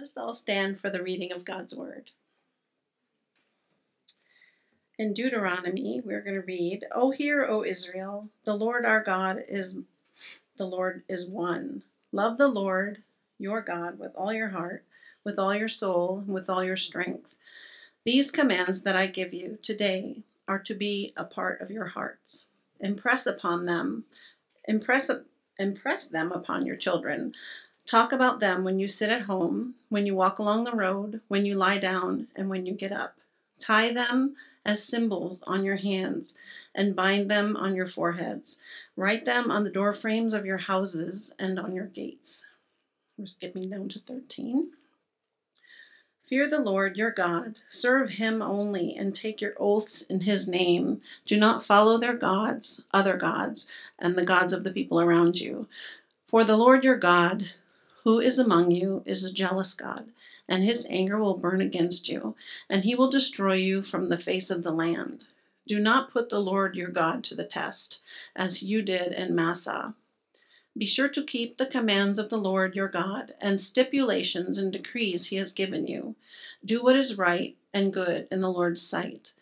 Let us all stand for the reading of God's Word. In Deuteronomy, we're going to read, O hear, O Israel, the Lord our God is the Lord is one. Love the Lord your God with all your heart, with all your soul, and with all your strength. These commands that I give you today are to be a part of your hearts. Impress upon them, impress impress them upon your children. Talk about them when you sit at home, when you walk along the road, when you lie down, and when you get up. Tie them as symbols on your hands and bind them on your foreheads. Write them on the door frames of your houses and on your gates. We're skipping down to 13. Fear the Lord your God, serve him only, and take your oaths in his name. Do not follow their gods, other gods, and the gods of the people around you. For the Lord your God, who is among you, is a jealous God, and his anger will burn against you, and he will destroy you from the face of the land. Do not put the Lord your God to the test, as you did in Massah be sure to keep the commands of the Lord your God and stipulations and decrees he has given you. Do what is right and good in the Lord's sight,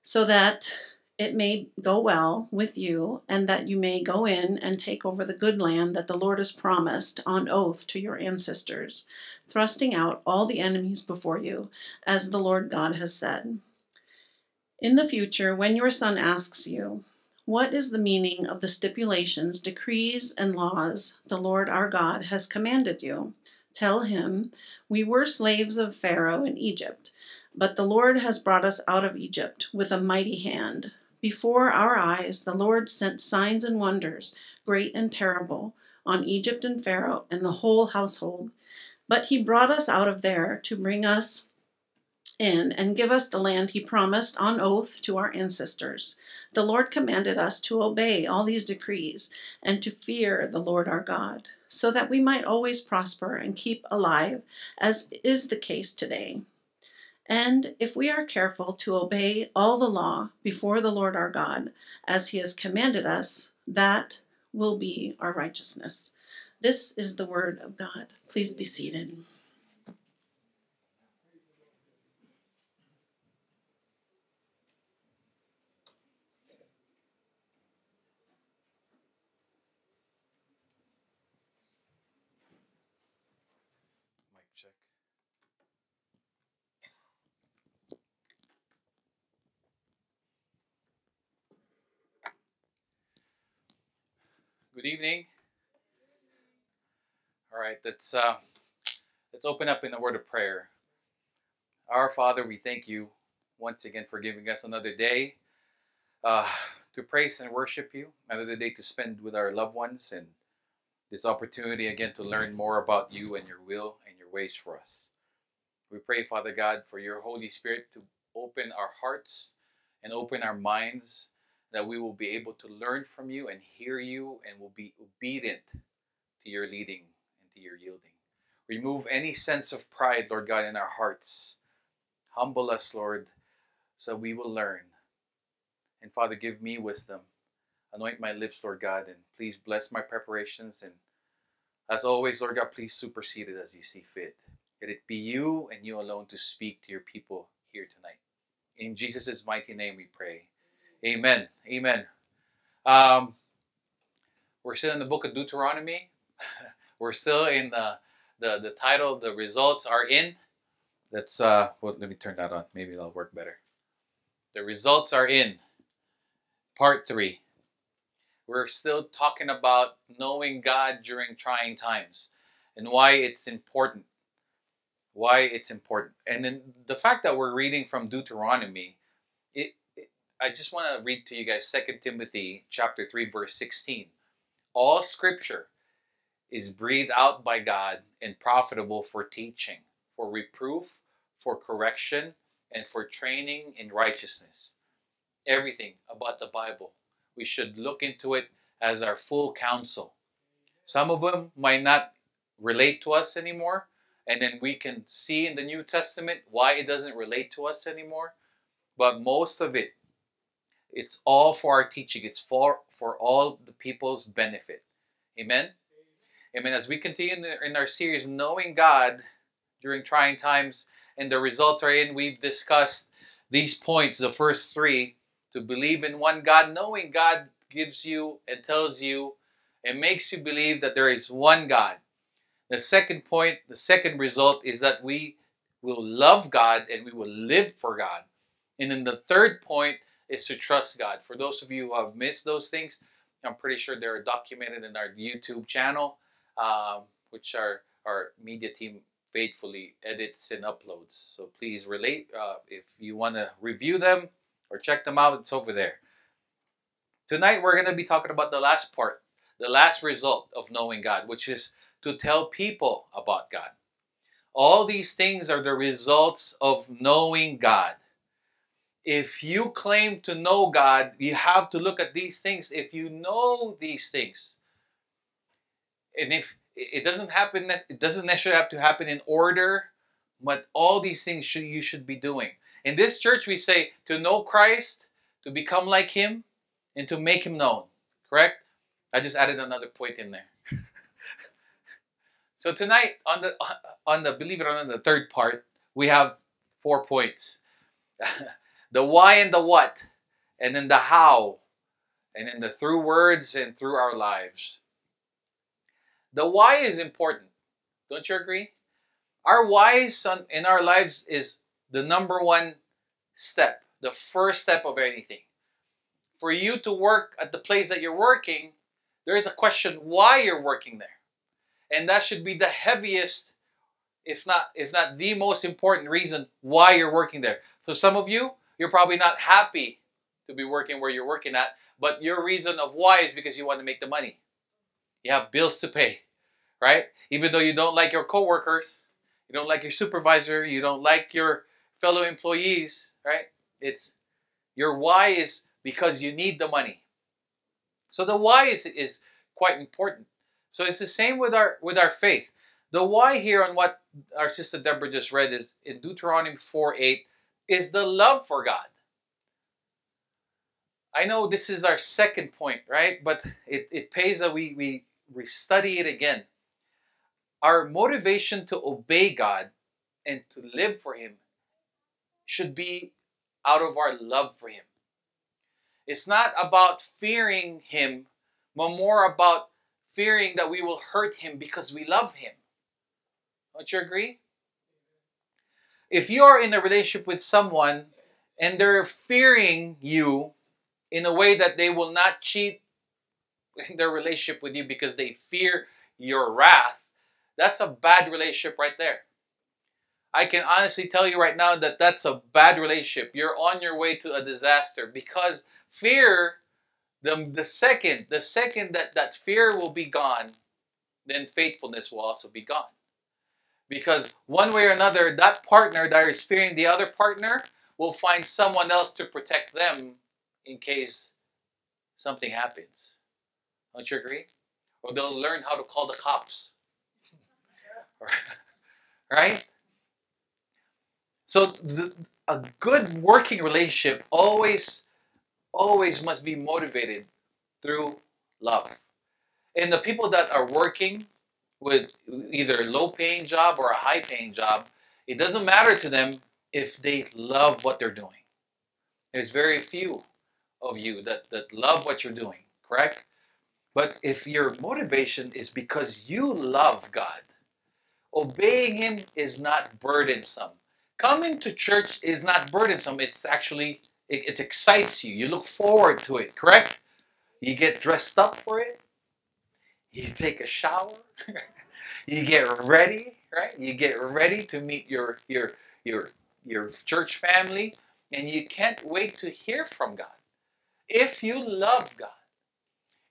so that it may go well with you and that you may go in and take over the good land that the Lord has promised on oath to your ancestors, thrusting out all the enemies before you, as the Lord God has said. In the future, when your son asks you, what is the meaning of the stipulations, decrees, and laws the Lord our God has commanded you? Tell him, We were slaves of Pharaoh in Egypt, but the Lord has brought us out of Egypt with a mighty hand. Before our eyes, the Lord sent signs and wonders, great and terrible, on Egypt and Pharaoh and the whole household. But he brought us out of there to bring us in and give us the land he promised on oath to our ancestors. The Lord commanded us to obey all these decrees and to fear the Lord our God, so that we might always prosper and keep alive, as is the case today. And if we are careful to obey all the law before the Lord our God, as he has commanded us, that will be our righteousness. This is the word of God. Please be seated. Good evening. All right, let's uh, let's open up in a word of prayer. Our Father, we thank you once again for giving us another day uh, to praise and worship you, another day to spend with our loved ones, and this opportunity again to learn more about you and your will and your ways for us. We pray, Father God, for your Holy Spirit to open our hearts and open our minds that we will be able to learn from you and hear you and will be obedient to your leading and to your yielding. Remove any sense of pride, Lord God, in our hearts. Humble us, Lord, so we will learn. And Father, give me wisdom. Anoint my lips, Lord God, and please bless my preparations. And as always, Lord God, please supersede it as you see fit. Let it be you and you alone to speak to your people here tonight. In Jesus' mighty name we pray. Amen. Amen. Um, we're still in the book of Deuteronomy. we're still in the, the, the title, The Results Are In. Let's, uh, well, let me turn that on. Maybe that'll work better. The Results Are In, part three. We're still talking about knowing God during trying times and why it's important. Why it's important. And then the fact that we're reading from Deuteronomy, I just want to read to you guys 2 Timothy chapter 3 verse 16. All scripture is breathed out by God and profitable for teaching, for reproof, for correction, and for training in righteousness. Everything about the Bible, we should look into it as our full counsel. Some of them might not relate to us anymore, and then we can see in the New Testament why it doesn't relate to us anymore. But most of it it's all for our teaching. It's for, for all the people's benefit. Amen? Amen. As we continue in our series, Knowing God during trying times, and the results are in. We've discussed these points, the first three, to believe in one God, knowing God gives you and tells you and makes you believe that there is one God. The second point, the second result is that we will love God and we will live for God. And then the third point is to trust God. For those of you who have missed those things, I'm pretty sure they're documented in our YouTube channel, um, which our, our media team faithfully edits and uploads. So please relate. Uh, if you want to review them or check them out, it's over there. Tonight, we're going to be talking about the last part, the last result of knowing God, which is to tell people about God. All these things are the results of knowing God. If you claim to know God, you have to look at these things. If you know these things, and if it doesn't happen, it doesn't necessarily have to happen in order, but all these things should, you should be doing. In this church, we say to know Christ, to become like Him, and to make Him known. Correct? I just added another point in there. so tonight, on the on the believe it or not, the third part, we have four points: the why and the what, and then the how, and then the through words and through our lives. The why is important. Don't you agree? Our whys in our lives is the number one step, the first step of anything. For you to work at the place that you're working, there is a question why you're working there. And that should be the heaviest, if not if not the most important reason why you're working there. So some of you, you're probably not happy to be working where you're working at, but your reason of why is because you want to make the money. You have bills to pay right? Even though you don't like your coworkers, you don't like your supervisor, you don't like your fellow employees, right? It's your why is because you need the money. So the why is is quite important. So it's the same with our with our faith. The why here on what our sister Deborah just read is in Deuteronomy 4 8 is the love for God. I know this is our second point, right? But it, it pays that we, we, we study it again our motivation to obey God and to live for Him should be out of our love for Him. It's not about fearing Him, but more about fearing that we will hurt Him because we love Him. Don't you agree? If you are in a relationship with someone and they're fearing you in a way that they will not cheat in their relationship with you because they fear your wrath, that's a bad relationship right there. I can honestly tell you right now that that's a bad relationship. You're on your way to a disaster because fear, the, the second, the second that that fear will be gone, then faithfulness will also be gone. Because one way or another, that partner that is fearing the other partner will find someone else to protect them in case something happens. Don't you agree? Or they'll learn how to call the cops right? So the, a good working relationship always, always must be motivated through love. And the people that are working with either a low paying job or a high paying job, it doesn't matter to them if they love what they're doing. There's very few of you that, that love what you're doing, correct? But if your motivation is because you love God, obeying Him is not burdensome. Coming to church is not burdensome. It's actually, it, it excites you. You look forward to it, correct? You get dressed up for it. You take a shower. you get ready, right? You get ready to meet your, your, your, your church family, and you can't wait to hear from God. If you love God,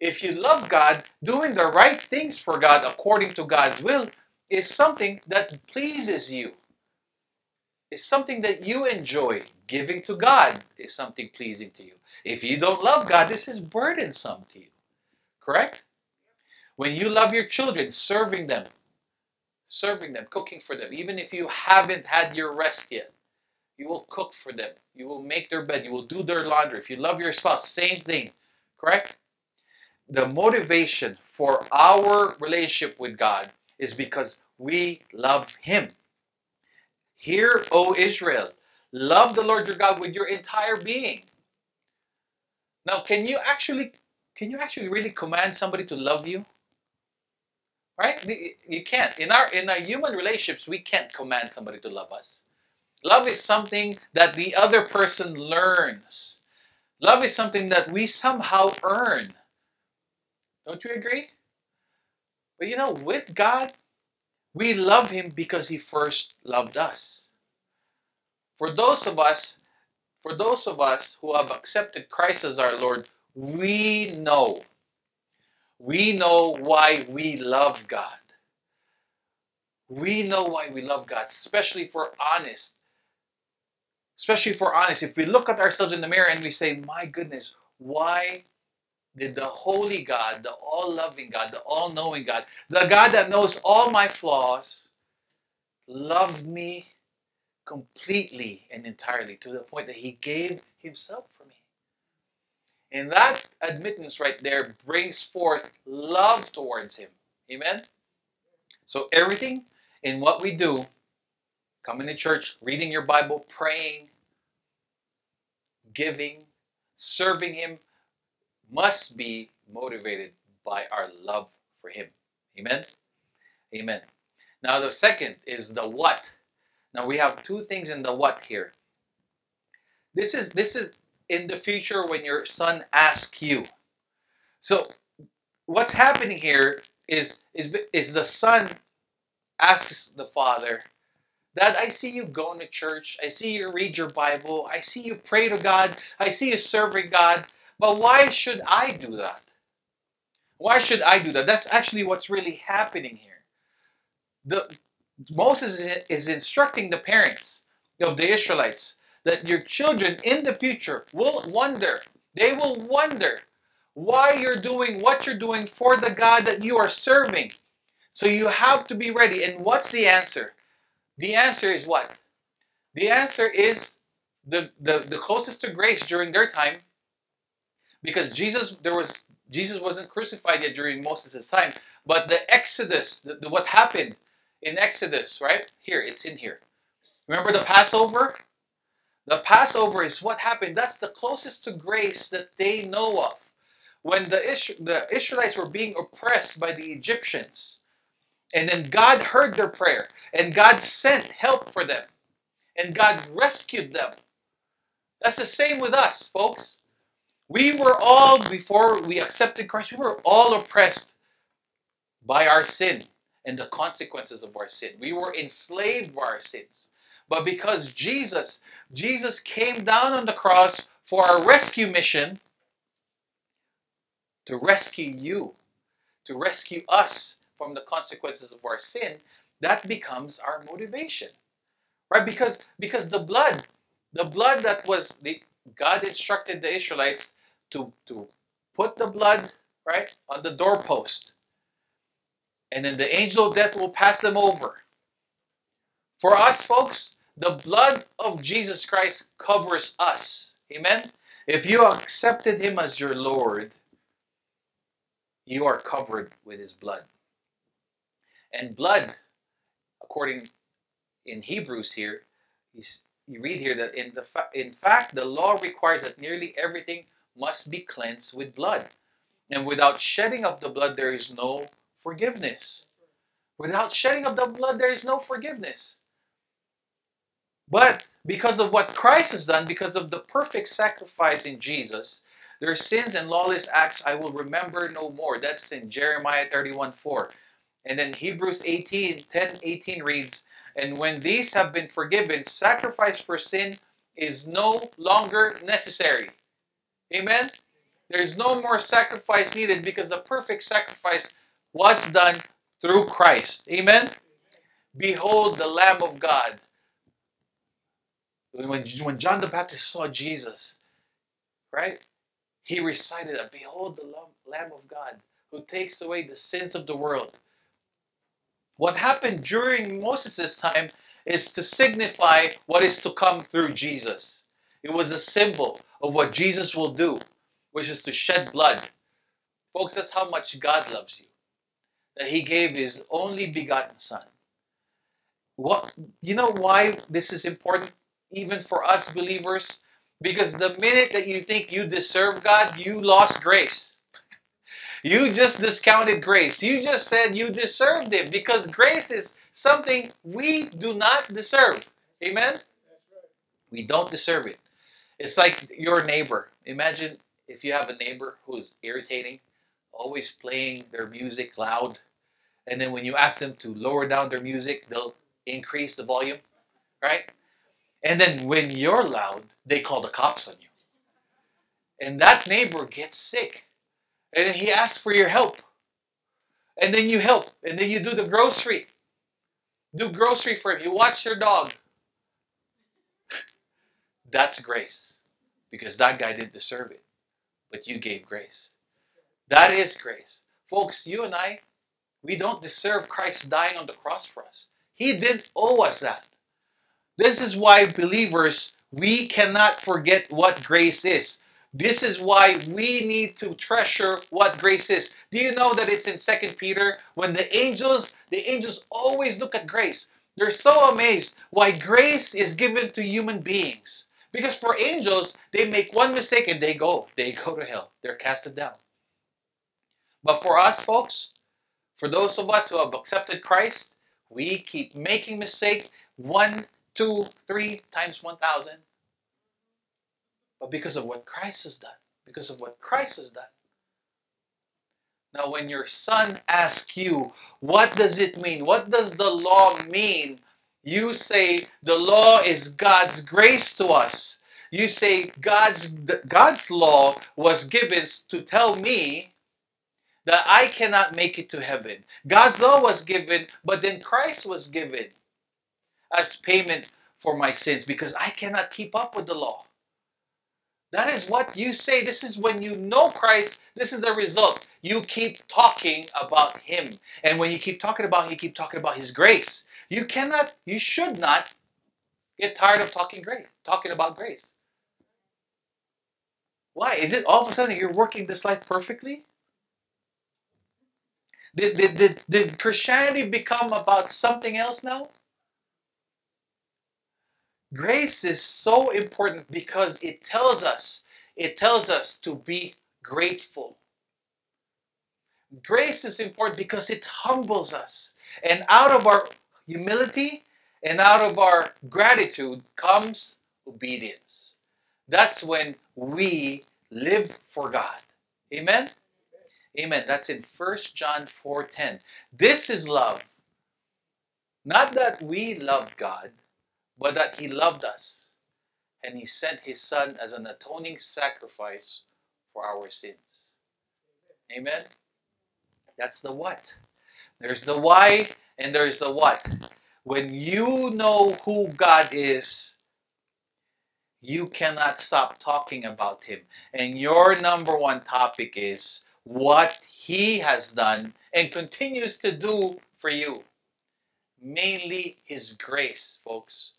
if you love God, doing the right things for God according to God's will is something that pleases you. It's something that you enjoy. Giving to God is something pleasing to you. If you don't love God, this is burdensome to you. Correct? When you love your children, serving them, serving them, cooking for them, even if you haven't had your rest yet, you will cook for them. You will make their bed. You will do their laundry. If you love your spouse, same thing. Correct? The motivation for our relationship with God is because we love Him. Hear, O Israel, love the Lord your God with your entire being. Now, can you actually can you actually really command somebody to love you? Right? You can't. In our in our human relationships, we can't command somebody to love us. Love is something that the other person learns. Love is something that we somehow earn. Don't you agree? But you know, with God, we love Him because He first loved us. For those of us, for those of us who have accepted Christ as our Lord, we know. We know why we love God. We know why we love God, especially if we're honest. Especially if we're honest. If we look at ourselves in the mirror and we say, My goodness, why did the holy God, the all loving God, the all knowing God, the God that knows all my flaws, love me completely and entirely to the point that he gave himself for? And that admittance right there brings forth love towards Him. Amen? So, everything in what we do, coming to church, reading your Bible, praying, giving, serving Him, must be motivated by our love for Him. Amen? Amen. Now, the second is the what. Now, we have two things in the what here. This is this is in the future when your son asks you. So what's happening here is is is the son asks the father, Dad, I see you going to church. I see you read your Bible. I see you pray to God. I see you serving God. But why should I do that? Why should I do that? That's actually what's really happening here. The Moses is instructing the parents of the Israelites that your children in the future will wonder, they will wonder why you're doing what you're doing for the God that you are serving. So you have to be ready. And what's the answer? The answer is what? The answer is the, the, the closest to grace during their time. Because Jesus, there was Jesus wasn't crucified yet during Moses' time. But the Exodus, the, the, what happened in Exodus, right? Here, it's in here. Remember the Passover? The Passover is what happened. That's the closest to grace that they know of. When the, Is- the Israelites were being oppressed by the Egyptians, and then God heard their prayer, and God sent help for them, and God rescued them. That's the same with us, folks. We were all, before we accepted Christ, we were all oppressed by our sin and the consequences of our sin. We were enslaved by our sins. But because Jesus, Jesus came down on the cross for our rescue mission to rescue you, to rescue us from the consequences of our sin, that becomes our motivation. Right? Because because the blood, the blood that was the God instructed the Israelites to, to put the blood right on the doorpost. And then the angel of death will pass them over. For us, folks, the blood of Jesus Christ covers us. Amen? If you accepted Him as your Lord, you are covered with His blood. And blood, according in Hebrews here, you read here that in, the fa- in fact, the law requires that nearly everything must be cleansed with blood. And without shedding of the blood, there is no forgiveness. Without shedding of the blood, there is no forgiveness. But because of what Christ has done, because of the perfect sacrifice in Jesus, their sins and lawless acts I will remember no more. That's in Jeremiah 31 4. And then Hebrews 18 10 18 reads, And when these have been forgiven, sacrifice for sin is no longer necessary. Amen? There's no more sacrifice needed because the perfect sacrifice was done through Christ. Amen? Behold the Lamb of God when, when John the Baptist saw Jesus, right, he recited, Behold the Lamb of God who takes away the sins of the world. What happened during Moses' time is to signify what is to come through Jesus. It was a symbol of what Jesus will do, which is to shed blood. Folks, that's how much God loves you. That He gave His only begotten Son. what you know why this is important even for us believers? Because the minute that you think you deserve God, you lost grace. You just discounted grace. You just said you deserved it because grace is something we do not deserve. Amen? We don't deserve it. It's like your neighbor. Imagine if you have a neighbor who's irritating, always playing their music loud, and then when you ask them to lower down their music, they'll increase the volume, right? And then when you're loud, they call the cops on you. And that neighbor gets sick. And he asks for your help. And then you help. And then you do the grocery. Do grocery for him. You watch your dog. That's grace. Because that guy didn't deserve it. But you gave grace. That is grace. Folks, you and I, we don't deserve Christ dying on the cross for us. He didn't owe us that. This is why, believers, we cannot forget what grace is. This is why we need to treasure what grace is. Do you know that it's in Second Peter when the angels, the angels always look at grace. They're so amazed why grace is given to human beings. Because for angels, they make one mistake and they go. They go to hell. They're casted down. But for us folks, for those of us who have accepted Christ, we keep making mistake one, two, three times 1,000. But because of what Christ has done, because of what Christ has done. Now, when your son asks you, what does it mean? What does the law mean? You say the law is God's grace to us. You say God's God's law was given to tell me that I cannot make it to heaven. God's law was given, but then Christ was given as payment for my sins because I cannot keep up with the law. That is what you say. This is when you know Christ, this is the result. You keep talking about Him. And when you keep talking about Him, you keep talking about His grace. You cannot, you should not get tired of talking grace, talking about grace. Why? Is it all of a sudden you're working this life perfectly? Did, did, did, did Christianity become about something else now? Grace is so important because it tells us, it tells us to be grateful. Grace is important because it humbles us. And out of our humility and out of our gratitude comes obedience. That's when we live for God. Amen? Amen. That's in 1 John 4:10. This is love. Not that we love God, but that he loved us and he sent his son as an atoning sacrifice for our sins. Amen. That's the what. There's the why and there's the what. When you know who God is, you cannot stop talking about him. And your number one topic is what He has done and continues to do for you. Mainly His grace, folks.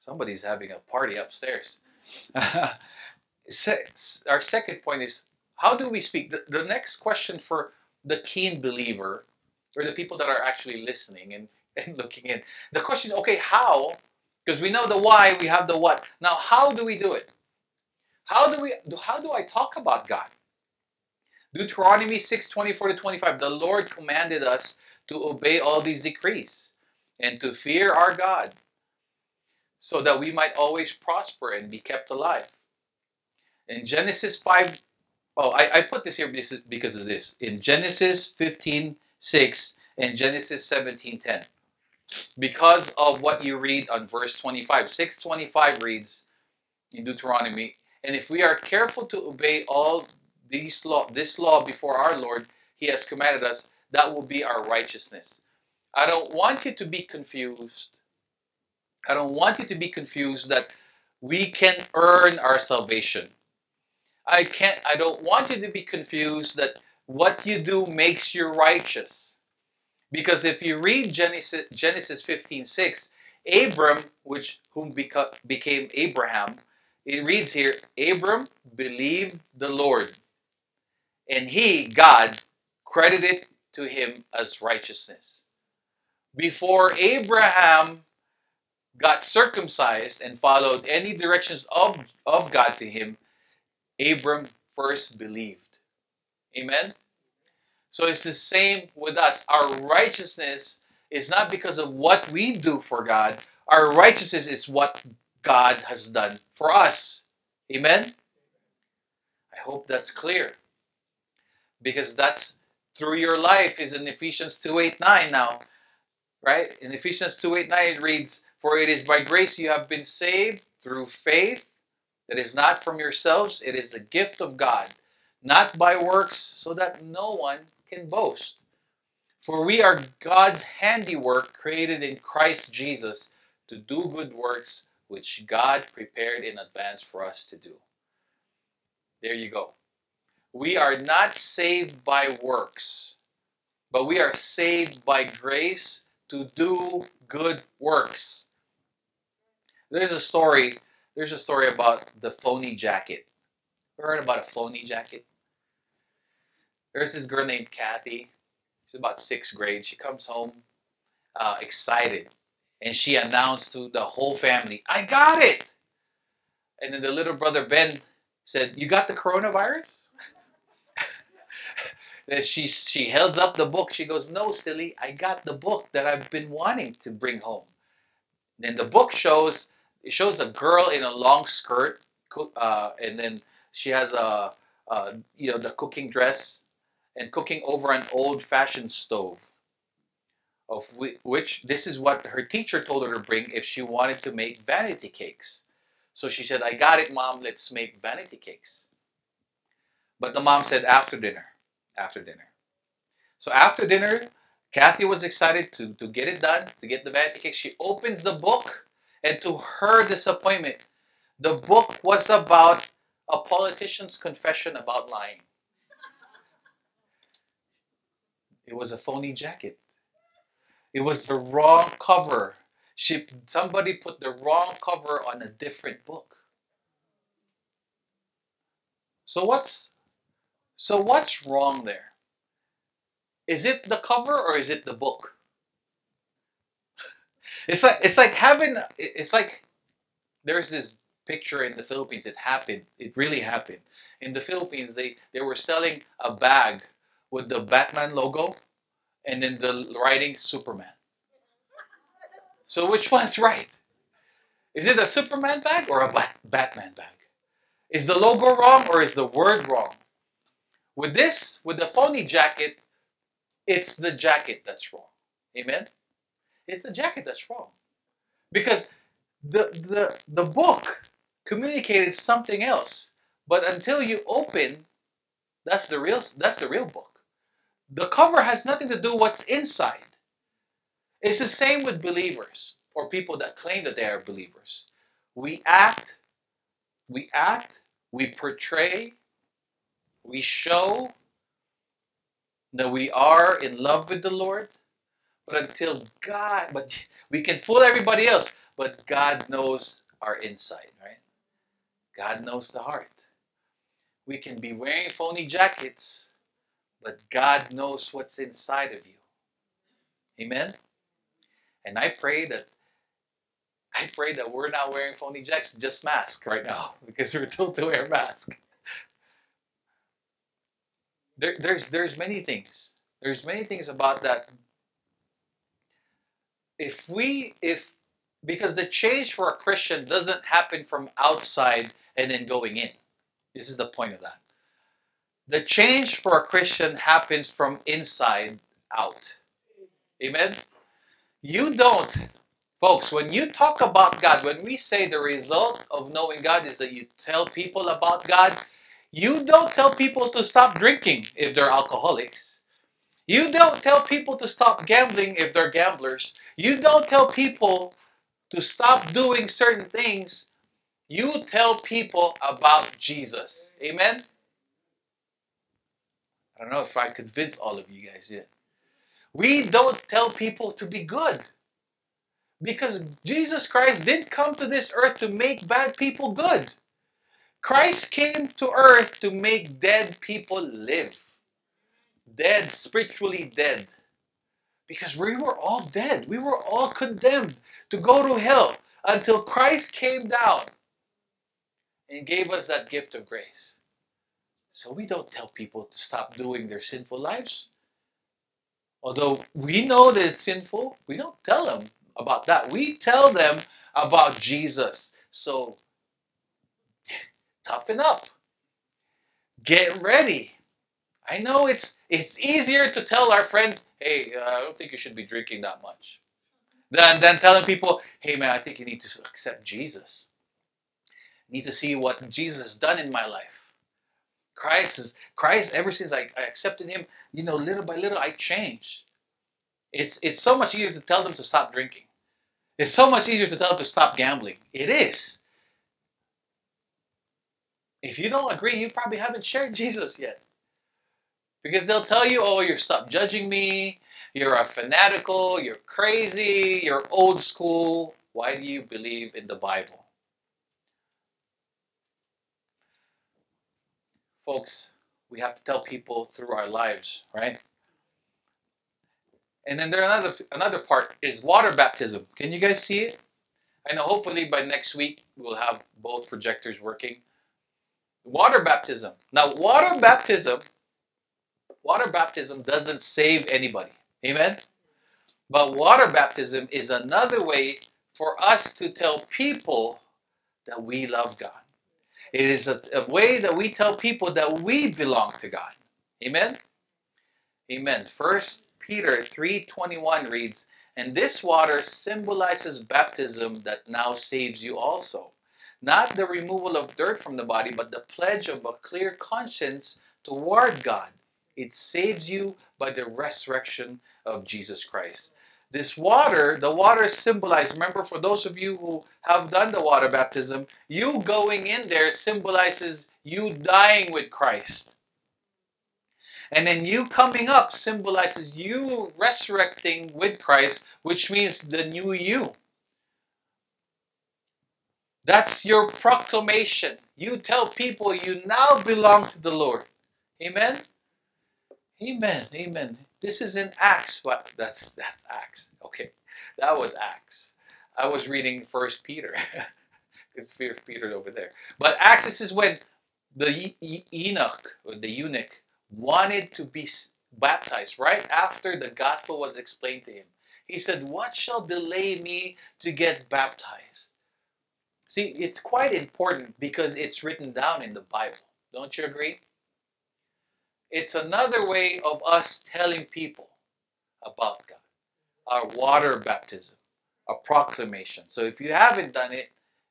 Somebody's having a party upstairs. Our second point is how do we speak? The, the next question for the keen believer, or the people that are actually listening and, and looking in, the question okay, how? Because we know the why, we have the what. Now, how do we do it? How do we how do I talk about God? Deuteronomy 6, 24 to 25. The Lord commanded us to obey all these decrees and to fear our God so that we might always prosper and be kept alive. In Genesis 5, oh, I, I put this here because of this. In Genesis 15, 6 and Genesis 17, 10. Because of what you read on verse 25. 625 reads in Deuteronomy, and if we are careful to obey all these law, this law before our Lord, He has commanded us, that will be our righteousness. I don't want you to be confused. I don't want you to be confused that we can earn our salvation. I can't I don't want you to be confused that what you do makes you righteous. Because if you read Genesis Genesis 15:6, Abram, which whom beca- became Abraham, it reads here Abram believed the Lord, and he, God, credited to him as righteousness. Before Abraham got circumcised and followed any directions of, of God to him, Abram first believed. Amen? So it's the same with us. Our righteousness is not because of what we do for God, our righteousness is what God has done for us. Amen? I hope that's clear. Because that's through your life is in Ephesians 2 8 9 now. Right? In Ephesians 2 8 9 it reads, For it is by grace you have been saved through faith that is not from yourselves, it is the gift of God, not by works, so that no one can boast. For we are God's handiwork created in Christ Jesus to do good works which God prepared in advance for us to do. There you go. We are not saved by works, but we are saved by grace to do good works. There's a story, there's a story about the phony jacket. Ever heard about a phony jacket? There's this girl named Kathy. She's about sixth grade. She comes home uh, excited and she announced to the whole family, I got it. And then the little brother Ben said, You got the coronavirus? then she, she held up the book. She goes, No, silly, I got the book that I've been wanting to bring home. Then the book shows it shows a girl in a long skirt, uh, and then she has a, a you know the cooking dress and cooking over an old-fashioned stove of which this is what her teacher told her to bring if she wanted to make vanity cakes. So she said, I got it, mom, let's make vanity cakes. But the mom said, after dinner, after dinner. So after dinner, Kathy was excited to, to get it done, to get the vanity cakes. She opens the book, and to her disappointment, the book was about a politician's confession about lying. It was a phony jacket. It was the wrong cover. She, somebody put the wrong cover on a different book. So what's so what's wrong there? Is it the cover or is it the book? It's like it's like having it's like there's this picture in the Philippines. It happened. It really happened. In the Philippines, they, they were selling a bag with the Batman logo and then the writing Superman. So which one's right? Is it a Superman bag or a Batman bag? Is the logo wrong or is the word wrong? With this, with the phony jacket, it's the jacket that's wrong. Amen? It's the jacket that's wrong. Because the, the, the book communicated something else. But until you open, that's the real that's the real book. The cover has nothing to do what's inside. It's the same with believers or people that claim that they are believers. We act, we act, we portray, we show that we are in love with the Lord, but until God, but we can fool everybody else, but God knows our inside, right? God knows the heart. We can be wearing phony jackets, but God knows what's inside of you. Amen? And I pray that I pray that we're not wearing phony jackets, just masks right now, because we're told to wear masks. There, there's there's many things. There's many things about that. If we if because the change for a Christian doesn't happen from outside and then going in. This is the point of that. The change for a Christian happens from inside out. Amen? You don't, folks, when you talk about God, when we say the result of knowing God is that you tell people about God, you don't tell people to stop drinking if they're alcoholics. You don't tell people to stop gambling if they're gamblers. You don't tell people to stop doing certain things. You tell people about Jesus. Amen? I don't know if I convinced all of you guys yet. We don't tell people to be good. Because Jesus Christ didn't come to this earth to make bad people good. Christ came to earth to make dead people live. Dead, spiritually dead. Because we were all dead. We were all condemned to go to hell until Christ came down and gave us that gift of grace. So we don't tell people to stop doing their sinful lives. Although we know that it's sinful, we don't tell them about that. We tell them about Jesus. So toughen up. Get ready. I know it's it's easier to tell our friends, "Hey, uh, I don't think you should be drinking that much," than than telling people, "Hey, man, I think you need to accept Jesus. You need to see what Jesus has done in my life. Christ is Christ. Ever since I, I accepted Him, you know, little by little, I changed. It's it's so much easier to tell them to stop drinking. It's so much easier to tell them to stop gambling. It is. If you don't agree, you probably haven't shared Jesus yet. Because they'll tell you, oh, you're stop judging me, you're a fanatical, you're crazy, you're old school. Why do you believe in the Bible? Folks, we have to tell people through our lives, right? And then there another another part is water baptism. Can you guys see it? I know hopefully by next week we'll have both projectors working. Water baptism. Now water baptism water baptism doesn't save anybody. Amen? But water baptism is another way for us to tell people that we love God. It is a, a, way that we tell people that we belong to God. Amen? Amen. First Peter 3.21 reads, And this water symbolizes baptism that now saves you also. Not the removal of dirt from the body, but the pledge of a clear conscience toward God. It saves you by the resurrection of Jesus Christ. This water, the water symbolizes, remember for those of you who have done the water baptism, you going in there symbolizes you dying with Christ. And then you coming up symbolizes you resurrecting with Christ, which means the new you. That's your proclamation. You tell people you now belong to the Lord. Amen? Amen. Amen. This is in Acts. What? That's that's Acts. Okay, that was Acts. I was reading First Peter. it's Peter over there. But Acts this is when the Enoch or the eunuch wanted to be baptized right after the gospel was explained to him. He said, "What shall delay me to get baptized?" See, it's quite important because it's written down in the Bible. Don't you agree? It's another way of us telling people about God. Our water baptism, a proclamation. So if you haven't done it,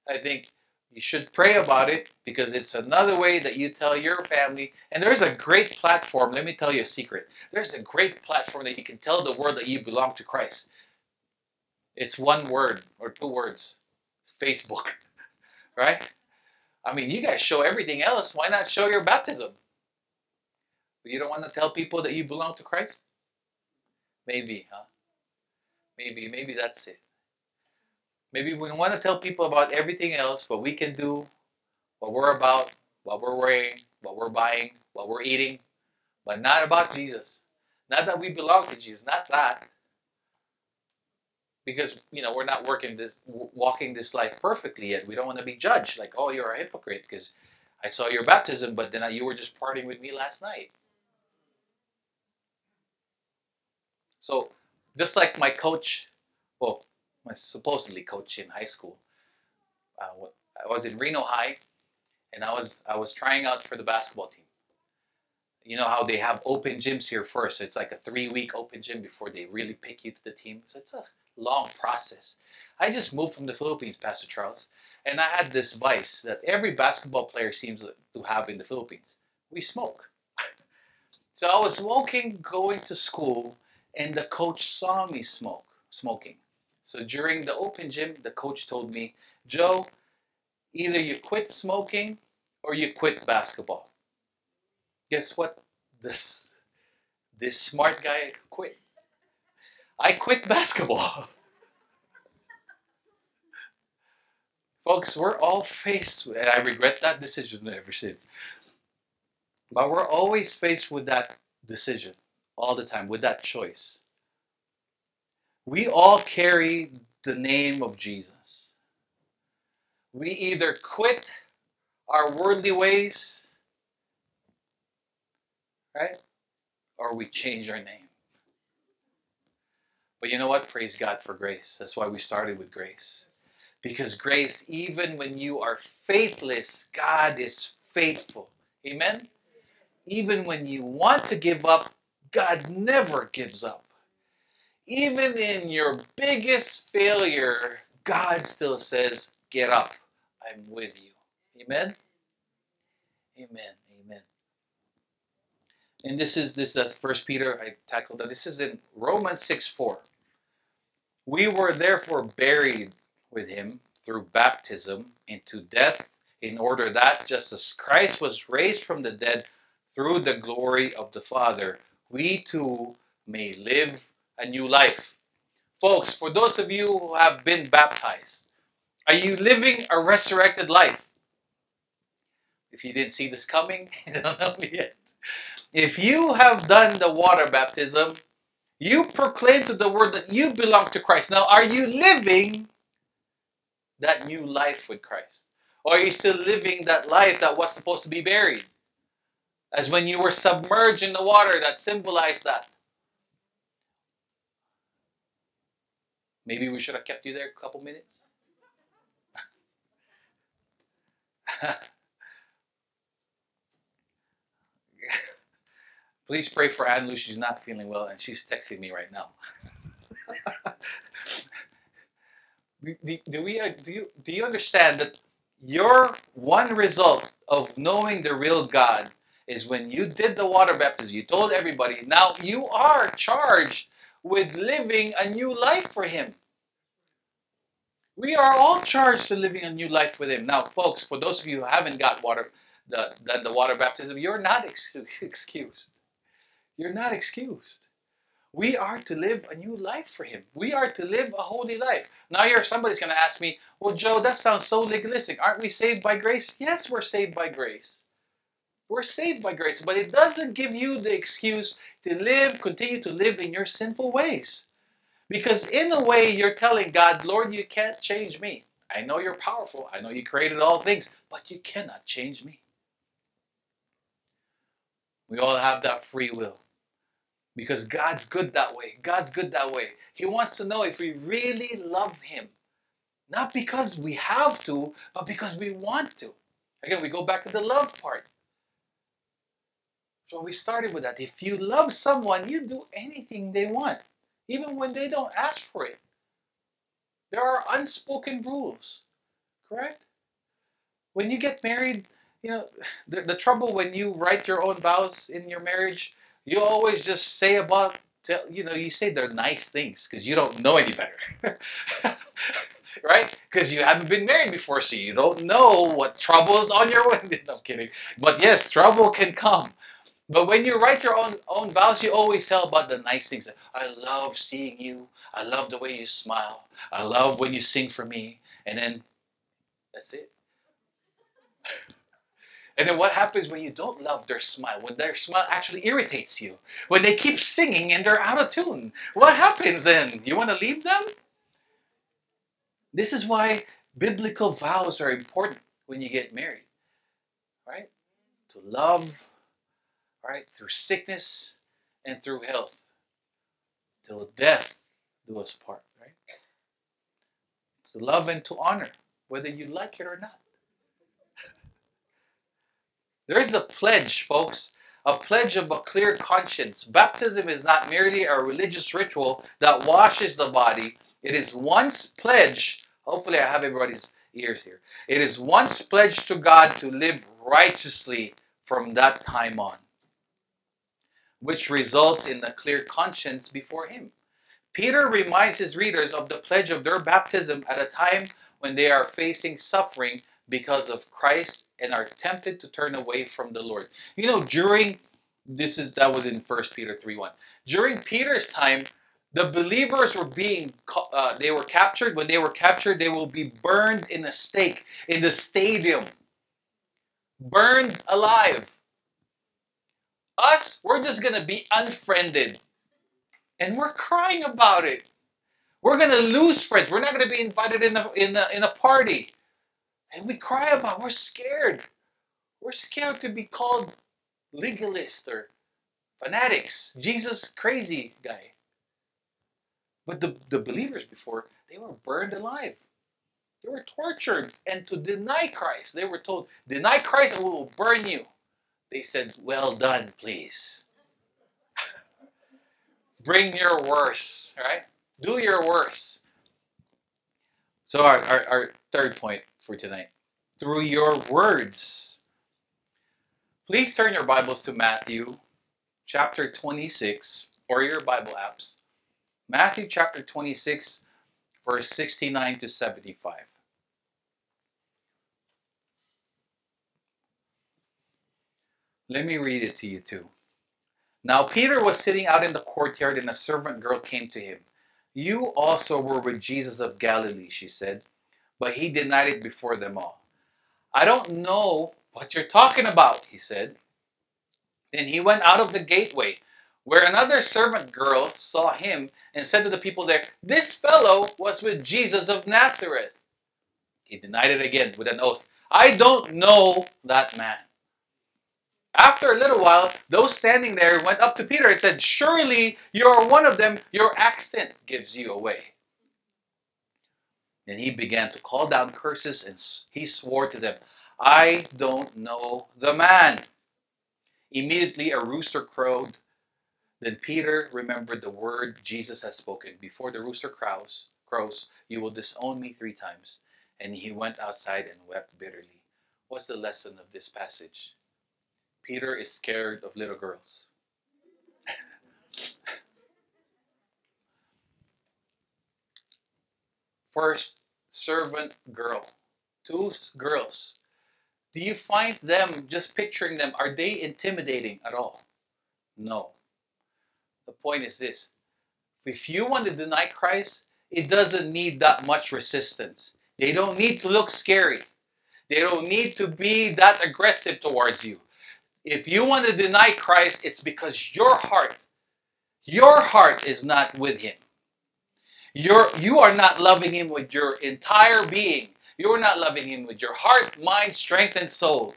I think you should pray about it because it's another way that you tell your family. And there's a great platform. Let me tell you a secret. There's a great platform that you can tell the world that you belong to Christ. It's one word or two words. Facebook, right? I mean, you guys show everything else. Why not show your baptism? You don't want to tell people that you belong to Christ? Maybe, huh? Maybe, maybe that's it. Maybe we want to tell people about everything else, what we can do, what we're about, what we're wearing, what we're buying, what we're eating, but not about Jesus. Not that we belong to Jesus, not that. Because you know we're not working this, walking this life perfectly yet. We don't want to be judged like, oh, you're a hypocrite because I saw your baptism, but then you were just partying with me last night. So just like my coach, well, my supposedly coach in high school, uh, I was in Reno High, and I was I was trying out for the basketball team. You know how they have open gyms here first. It's like a three-week open gym before they really pick you to the team. So it's a long process. I just moved from the Philippines, Pastor Charles, and I had this vice that every basketball player seems to have in the Philippines. We smoke. so I was smoking going to school and the coach saw me smoke, smoking. So during the open gym, the coach told me, Joe, either you quit smoking or you quit basketball. Guess what? This this smart guy quit. I quit basketball. Folks, we're all faced with, and I regret that decision ever since. But we're always faced with that decision. All the time with that choice. We all carry the name of Jesus. We either quit our worldly ways, right? Or we change our name. But you know what? Praise God for grace. That's why we started with grace. Because grace, even when you are faithless, God is faithful. Amen? Even when you want to give up, God never gives up. Even in your biggest failure, God still says, Get up. I'm with you. Amen? Amen. Amen. And this is this is First Peter. I tackled that. This is in Romans 6 4. We were therefore buried with him through baptism into death, in order that, just as Christ was raised from the dead through the glory of the Father, we too may live a new life. Folks, for those of you who have been baptized, are you living a resurrected life? If you didn't see this coming, you don't know yet. If you have done the water baptism, you proclaim to the world that you belong to Christ. Now, are you living that new life with Christ? Or are you still living that life that was supposed to be buried? As when you were submerged in the water that symbolized that. Maybe we should have kept you there a couple minutes. Please pray for Anne Lou. She's not feeling well and she's texting me right now. do, do, we, uh, do, you, do you understand that your one result of knowing the real God is when you did the water baptism, you told everybody, now you are charged with living a new life for Him. We are all charged to living a new life with Him. Now, folks, for those of you who haven't got water, the, the, the water baptism, you're not ex- excused. You're not excused. We are to live a new life for Him. We are to live a holy life. Now, here somebody's going to ask me, "Well, Joe, that sounds so legalistic. Aren't we saved by grace?" Yes, we're saved by grace. We're saved by grace, but it doesn't give you the excuse to live, continue to live in your sinful ways. Because in a way, you're telling God, Lord, you can't change me. I know you're powerful. I know you created all things, but you cannot change me. We all have that free will. Because God's good that way. God's good that way. He wants to know if we really love Him. Not because we have to, but because we want to. Again, we go back to the love part. So we started with that. If you love someone, you do anything they want even when they don't ask for it. There are unspoken rules, correct? When you get married, you know, the, the trouble when you write your own vows in your marriage, you always just say about, you know, you say they're nice things because you don't know any better. right? Because you haven't been married before, so you don't know what trouble is on your way. No, I'm kidding. But yes, trouble can come. But when you write your own own vows, you always tell about the nice things. I love seeing you. I love the way you smile. I love when you sing for me. And then that's it. And then what happens when you don't love their smile? When their smile actually irritates you? When they keep singing and they're out of tune? What happens then? You want to leave them? This is why biblical vows are important when you get married. Right? To love right? Through sickness and through health. Till death do us part, right? To love and to honor, whether you like it or not. There is a pledge, folks, a pledge of a clear conscience. Baptism is not merely a religious ritual that washes the body, it is once pledged. Hopefully, I have everybody's ears here. It is once pledged to God to live righteously from that time on which results in a clear conscience before Him. Peter reminds his readers of the pledge of their baptism at a time when they are facing suffering because of Christ and are tempted to turn away from the Lord. You know, during this is that was in First Peter 3 1. During Peter's time, the believers were being uh, they were captured. When they were captured, they will be burned in a stake in the stadium, burned alive Us, we're just going to be unfriended. And we're crying about it. We're going to lose friends. We're not going to be invited in a, in, a, in a party. And we cry about it. We're scared. We're scared to be called legalist or fanatics. Jesus crazy guy. But the, the believers before, they were burned alive. They were tortured. And to deny Christ, they were told, deny Christ and we will burn you. They said, well done, please. Bring your worst, right? Do your worst. So our, our, our third point for tonight. Through your words. Please turn your Bibles to Matthew chapter 26 or your Bible apps. Matthew chapter 26, verse 69 to 75. Let me read it to you too. Now Peter was sitting out in the courtyard, and a servant girl came to him. You also were with Jesus of Galilee, she said. But he denied it before them all. I don't know what you're talking about, he said. Then he went out of the gateway, where another servant girl saw him and said to the people there, This fellow was with Jesus of Nazareth. He denied it again with an oath. I don't know that man. After a little while, those standing there went up to Peter and said, Surely you are one of them. Your accent gives you away. And he began to call down curses and he swore to them, I don't know the man. Immediately a rooster crowed. Then Peter remembered the word Jesus had spoken Before the rooster crows, crows, you will disown me three times. And he went outside and wept bitterly. What's the lesson of this passage? Peter is scared of little girls. First, servant girl. Two girls. Do you find them, just picturing them, are they intimidating at all? No. The point is this if you want to deny Christ, it doesn't need that much resistance. They don't need to look scary. They don't need to be that aggressive towards you. If you want to deny Christ, it's because your heart, your heart is not with Him. You're, you are not loving Him with your entire being. You're not loving Him with your heart, mind, strength, and soul.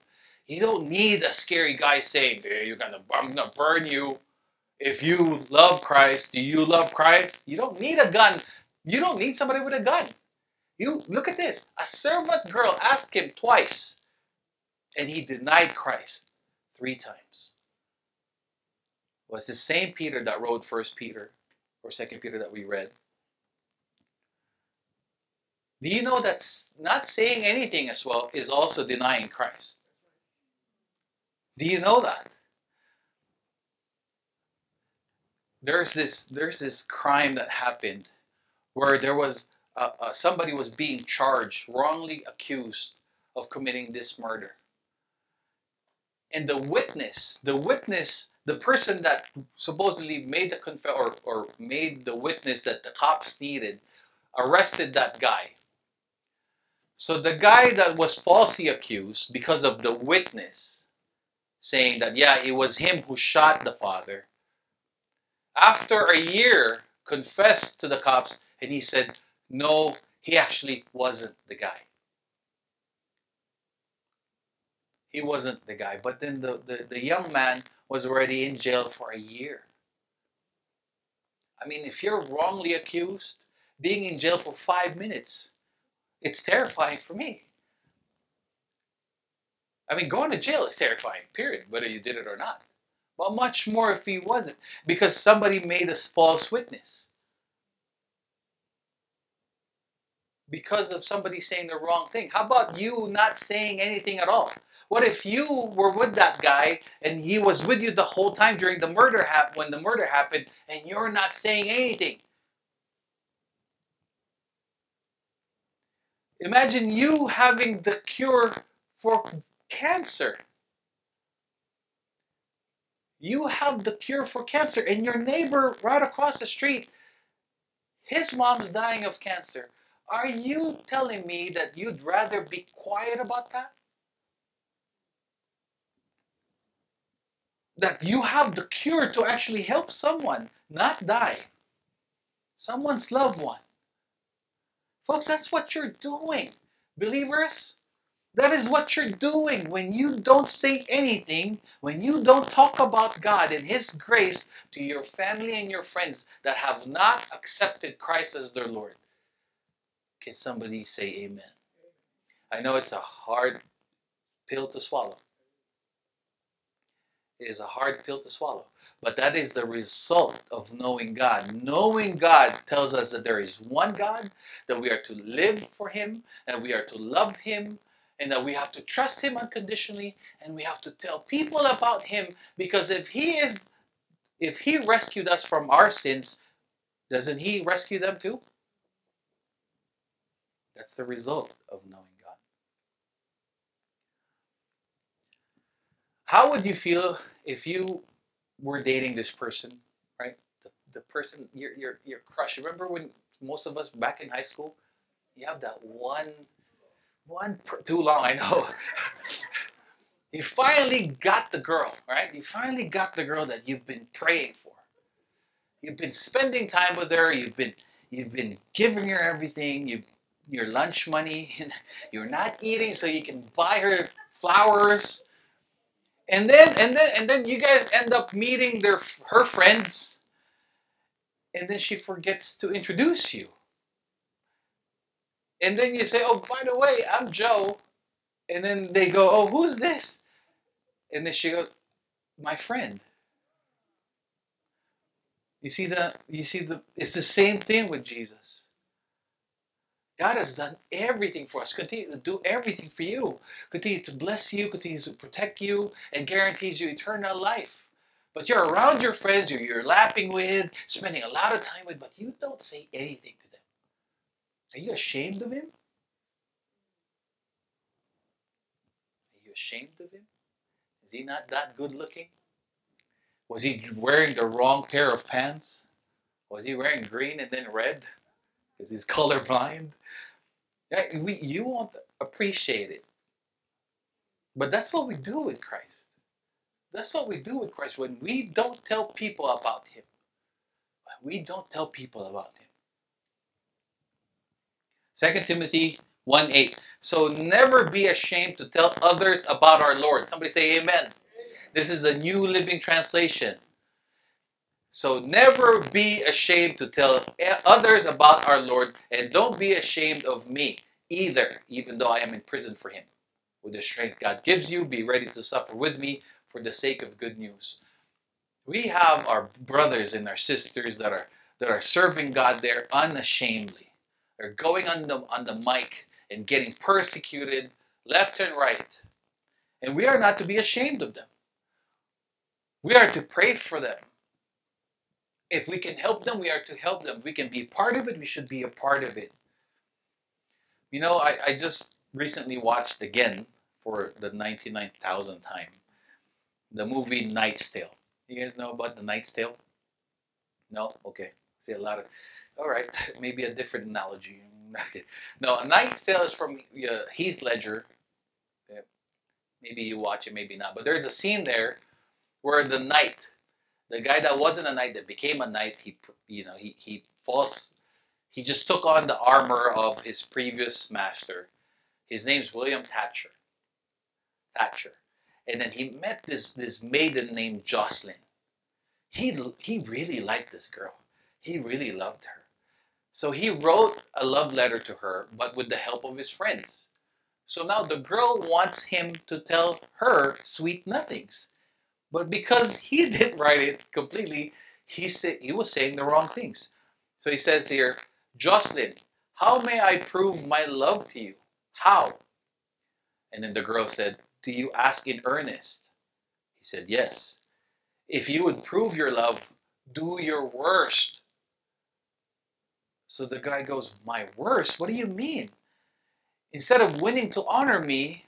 You don't need a scary guy saying, hey, you're gonna, I'm going to burn you. If you love Christ, do you love Christ? You don't need a gun. You don't need somebody with a gun. You look at this. A servant girl asked him twice, and he denied Christ three times. Well, it's the same Peter that wrote First Peter or Second Peter that we read. Do you know that not saying anything as well is also denying Christ? Do you know that? There's this there's this crime that happened where there was uh, uh, somebody was being charged, wrongly accused of committing this murder and the witness, the witness, the person that supposedly made the conf- or, or made the witness that the cops needed, arrested that guy. So the guy that was falsely accused because of the witness saying that yeah, it was him who shot the father. After a year, confessed to the cops and he said, no, he actually wasn't the guy. He wasn't the guy. But then the, the, the young man was already in jail for a year. I mean, if you're wrongly accused, being in jail for five minutes, it's terrifying for me. I mean, going to jail is terrifying, period, whether you did it or not. But much more if he wasn't, because somebody made a false witness. Because of somebody saying the wrong thing. How about you not saying anything at all? What if you were with that guy and he was with you the whole time during the murder when the murder happened and you're not saying anything? Imagine you having the cure for cancer. You have the cure for cancer, and your neighbor right across the street, his mom's dying of cancer. Are you telling me that you'd rather be quiet about that? That you have the cure to actually help someone not die. Someone's loved one. Folks, that's what you're doing. Believers, that is what you're doing when you don't say anything, when you don't talk about God and His grace to your family and your friends that have not accepted Christ as their Lord. Can somebody say amen? I know it's a hard pill to swallow. Is a hard pill to swallow. But that is the result of knowing God. Knowing God tells us that there is one God, that we are to live for Him, that we are to love Him, and that we have to trust Him unconditionally, and we have to tell people about Him because if He is, if He rescued us from our sins, doesn't He rescue them too? That's the result of knowing God. How would you feel if you were dating this person, right? The, the person, your, your, your crush. Remember when most of us back in high school, you have that one, one, too long, I know. you finally got the girl, right? You finally got the girl that you've been praying for. You've been spending time with her. You've been, you've been giving her everything. You, your lunch money. You're not eating, so you can buy her flowers and then and then and then you guys end up meeting their her friends. And then she forgets to introduce you. And then you say oh by the way i'm joe. And then they go oh who's this? And then she goes my friend. You see the you see the it's the same thing with jesus God has done everything for us, continue to do everything for you, continue to bless you, continue to protect you, and guarantees you eternal life. But you're around your friends you're, you're laughing with, spending a lot of time with, but you don't say anything to them. Are you ashamed of him? Are you ashamed of him? Is he not that good looking? Was he wearing the wrong pair of pants? Was he wearing green and then red? Because he's colorblind? We, you won't appreciate it. But that's what we do with Christ. That's what we do with Christ when we don't tell people about Him. We don't tell people about Him. 2 Timothy 1 8. So never be ashamed to tell others about our Lord. Somebody say amen. This is a new living translation. So never be ashamed to tell others about our Lord, and don't be ashamed of me either, even though I am in prison for him. With the strength God gives you, be ready to suffer with me for the sake of good news. We have our brothers and our sisters that are that are serving God there unashamedly. They're going on the on the mic and getting persecuted left and right. And we are not to be ashamed of them. We are to pray for them if we can help them, we are to help them. If we can be part of it, we should be a part of it. You know, I, I just recently watched again for the 99,000th time the movie Knight's Tale. You guys know about the Knight's Tale? No? Okay. See a lot of. All right, maybe a different analogy. no, a Knight's Tale is from uh, Heath Ledger. Maybe you watch it, maybe not. But there's a scene there where the knight the guy that wasn't a knight that became a knight, he you know he he falls, he just took on the armor of his previous master. His name's William Thatcher. Thatcher, and then he met this this maiden named Jocelyn. He he really liked this girl. He really loved her. So he wrote a love letter to her, but with the help of his friends. So now the girl wants him to tell her sweet nothings. But because he didn't write it completely, he said he was saying the wrong things. So he says here, Jocelyn, how may I prove my love to you? How? And then the girl said, Do you ask in earnest? He said, Yes. If you would prove your love, do your worst. So the guy goes, My worst? What do you mean? Instead of winning to honor me,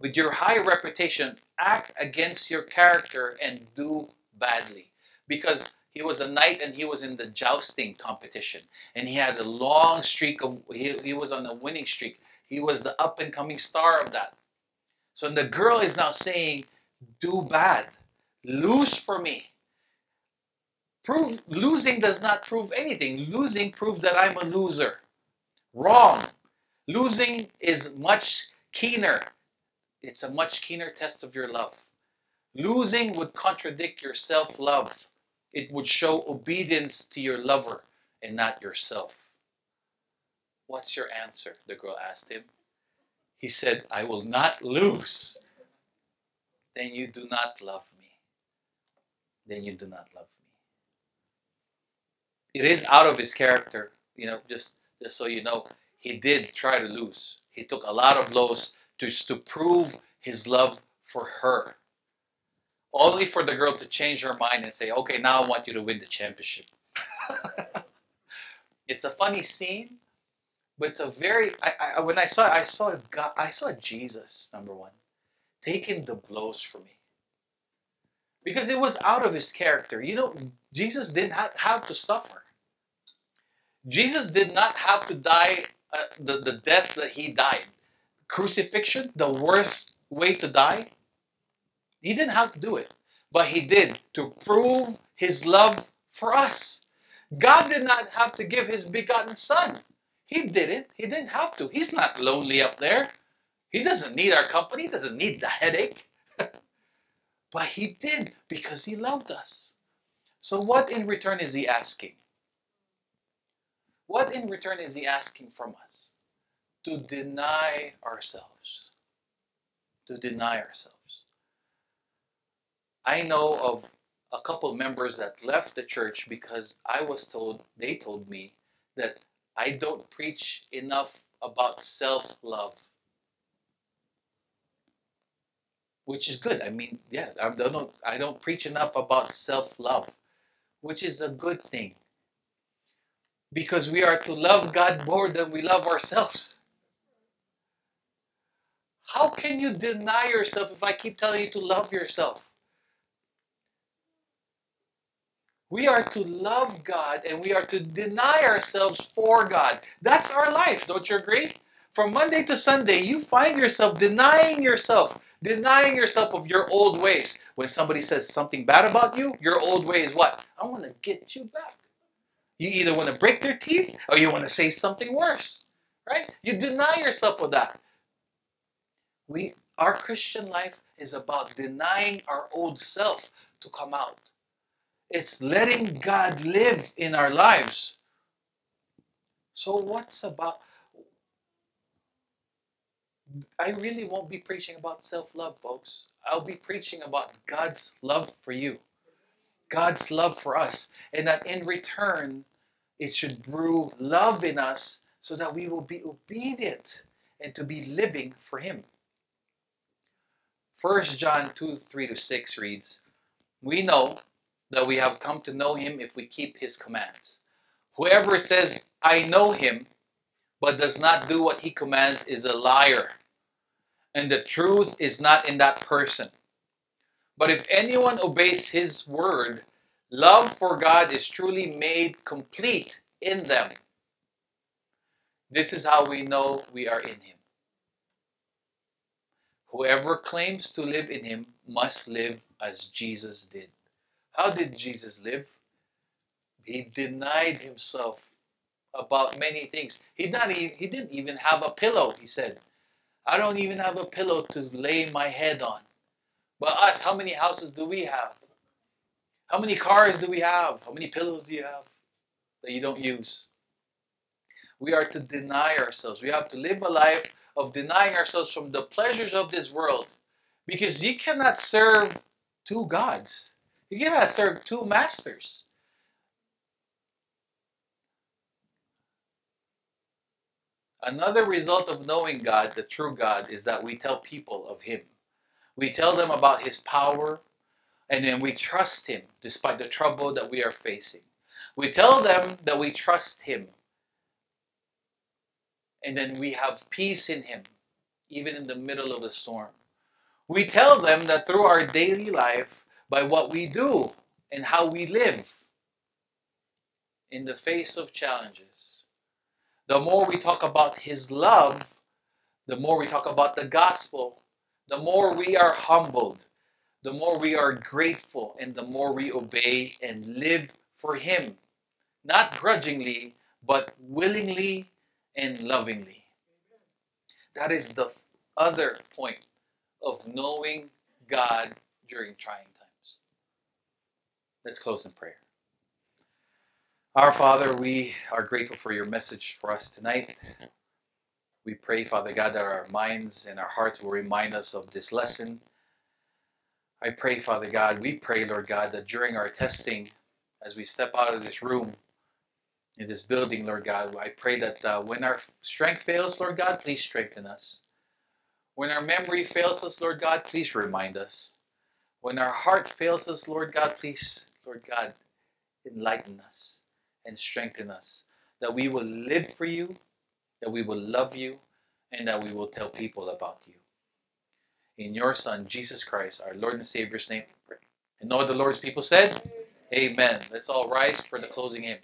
with your high reputation, act against your character and do badly. Because he was a knight and he was in the jousting competition. And he had a long streak of, he, he was on a winning streak. He was the up and coming star of that. So the girl is now saying, do bad. Lose for me. Prove losing does not prove anything. Losing proves that I'm a loser. Wrong. Losing is much keener. It's a much keener test of your love. Losing would contradict your self love. It would show obedience to your lover and not yourself. What's your answer? The girl asked him. He said, I will not lose. Then you do not love me. Then you do not love me. It is out of his character, you know, just, just so you know, he did try to lose. He took a lot of blows to, to prove his love for her. Only for the girl to change her mind and say, okay, now I want you to win the championship. it's a funny scene, but it's a very I, I when I saw it, I saw God, I saw Jesus number one taking the blows for me because it was out of his character. You know, Jesus didn't have, have to suffer. Jesus did not have to die uh, the, the death that he died. Crucifixion, the worst way to die. He didn't have to do it, but he did to prove his love for us. God did not have to give his begotten son. He didn't. He didn't have to. He's not lonely up there. He doesn't need our company. He doesn't need the headache. but he did because he loved us. So, what in return is he asking? What in return is he asking from us? To deny ourselves. To deny ourselves. I know of a couple members that left the church because I was told, they told me that I don't preach enough about self love. Which is good. I mean, yeah, I don't, I don't preach enough about self love, which is a good thing. Because we are to love God more than we love ourselves. How can you deny yourself if I keep telling you to love yourself? We are to love God and we are to deny ourselves for God. That's our life, don't you agree? From Monday to Sunday, you find yourself denying yourself, denying yourself of your old ways. When somebody says something bad about you, your old way is what? I want to get you back. You either want to break their teeth or you want to say something worse, right? You deny yourself of that. We, our Christian life is about denying our old self to come out. It's letting God live in our lives. So, what's about. I really won't be preaching about self love, folks. I'll be preaching about God's love for you, God's love for us, and that in return, it should brew love in us so that we will be obedient and to be living for Him. 1 John 2 3 to 6 reads, We know that we have come to know him if we keep his commands. Whoever says, I know him, but does not do what he commands is a liar, and the truth is not in that person. But if anyone obeys his word, love for God is truly made complete in them. This is how we know we are in him. Whoever claims to live in him must live as Jesus did. How did Jesus live? He denied himself about many things. He not even, he didn't even have a pillow, he said. I don't even have a pillow to lay my head on. But us, how many houses do we have? How many cars do we have? How many pillows do you have that you don't use? We are to deny ourselves. We have to live a life of denying ourselves from the pleasures of this world. Because you cannot serve two gods. You cannot serve two masters. Another result of knowing God, the true God, is that we tell people of Him. We tell them about His power, and then we trust Him despite the trouble that we are facing. We tell them that we trust Him, and then we have peace in Him, even in the middle of a storm. We tell them that through our daily life, by what we do and how we live in the face of challenges. The more we talk about His love, the more we talk about the gospel, the more we are humbled, the more we are grateful and the more we obey and live for Him, not grudgingly, but willingly and lovingly. That is the other point of knowing God during trying times. Let's close in prayer. Our Father, we are grateful for your message for us tonight. We pray, Father God, that our minds and our hearts will remind us of this lesson. I pray, Father God, we pray, Lord God, that during our testing, as we step out of this room, in this building, Lord God, I pray that uh, when our strength fails, Lord God, please strengthen us. When our memory fails us, Lord God, please remind us. When our heart fails us, Lord God, please, Lord God, enlighten us and strengthen us. That we will live for you, that we will love you, and that we will tell people about you. In your Son, Jesus Christ, our Lord and Savior's name. And all the Lord's people said, Amen. Let's all rise for the closing hymn.